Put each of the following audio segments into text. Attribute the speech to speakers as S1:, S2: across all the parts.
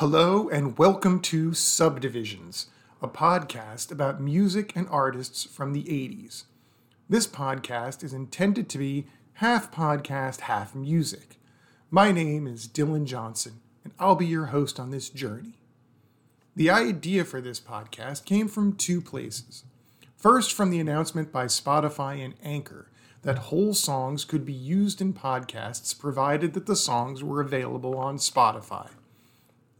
S1: Hello, and welcome to Subdivisions, a podcast about music and artists from the 80s. This podcast is intended to be half podcast, half music. My name is Dylan Johnson, and I'll be your host on this journey. The idea for this podcast came from two places. First, from the announcement by Spotify and Anchor that whole songs could be used in podcasts provided that the songs were available on Spotify.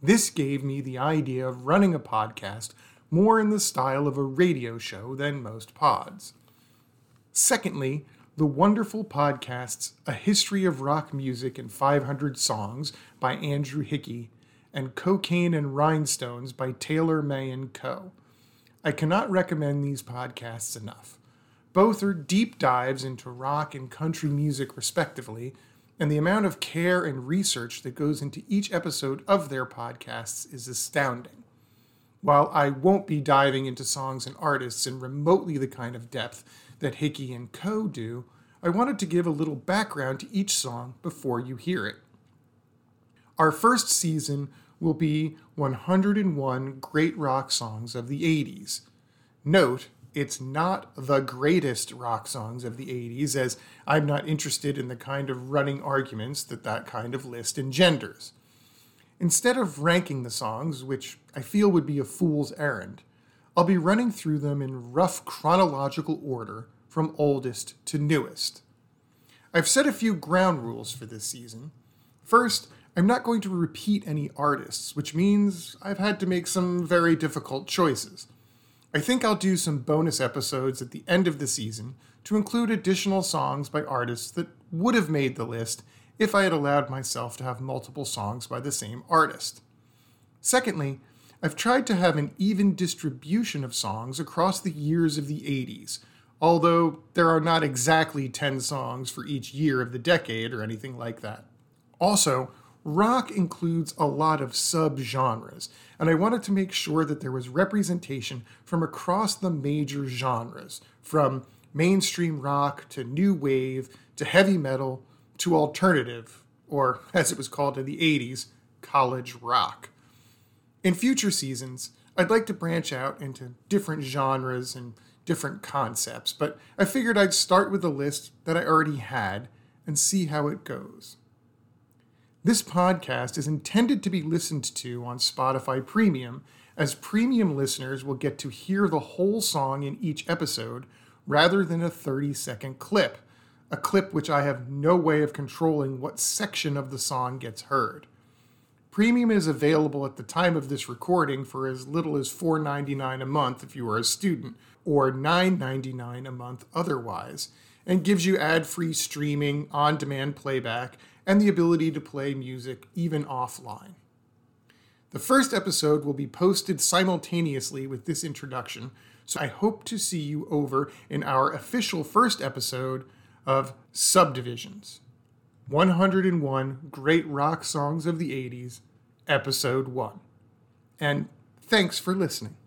S1: This gave me the idea of running a podcast more in the style of a radio show than most pods. Secondly, the wonderful podcasts A History of Rock Music and 500 Songs by Andrew Hickey and Cocaine and Rhinestones by Tyler Mahan Coe. I cannot recommend these podcasts enough. Both are deep dives into rock and country music, respectively, and the amount of care and research that goes into each episode of their podcasts is astounding. While I won't be diving into songs and artists in remotely the kind of depth that Hickey and Coe. do, I wanted to give a little background to each song before you hear it. Our first season will be 101 Great Rock Songs of the 80s. Note, it's not the greatest rock songs of the 80s, as I'm not interested in the kind of running arguments that that kind of list engenders. Instead of ranking the songs, which I feel would be a fool's errand, I'll be running through them in rough chronological order from oldest to newest. I've set a few ground rules for this season. First, I'm not going to repeat any artists, which means I've had to make some very difficult choices. I think I'll do some bonus episodes at the end of the season to include additional songs by artists that would have made the list if I had allowed myself to have multiple songs by the same artist. Secondly, I've tried to have an even distribution of songs across the years of the 80s, although there are not exactly 10 songs for each year of the decade or anything like that. Also, rock includes a lot of subgenres, and I wanted to make sure that there was representation from across the major genres, from mainstream rock to new wave to heavy metal to alternative, or as it was called in the 80s, college rock. In future seasons, I'd like to branch out into different genres and different concepts, but I figured I'd start with a list that I already had and see how it goes. This podcast is intended to be listened to on Spotify Premium, as premium listeners will get to hear the whole song in each episode rather than a 30 second clip, a clip which I have no way of controlling what section of the song gets heard. Premium is available at the time of this recording for as little as $4.99 a month if you are a student, or $9.99 a month otherwise, and gives you ad free streaming, on demand playback, and the ability to play music even offline. The first episode will be posted simultaneously with this introduction, so I hope to see you over in our official first episode of Subdivisions 101 Great Rock Songs of the 80s, Episode 1. And thanks for listening.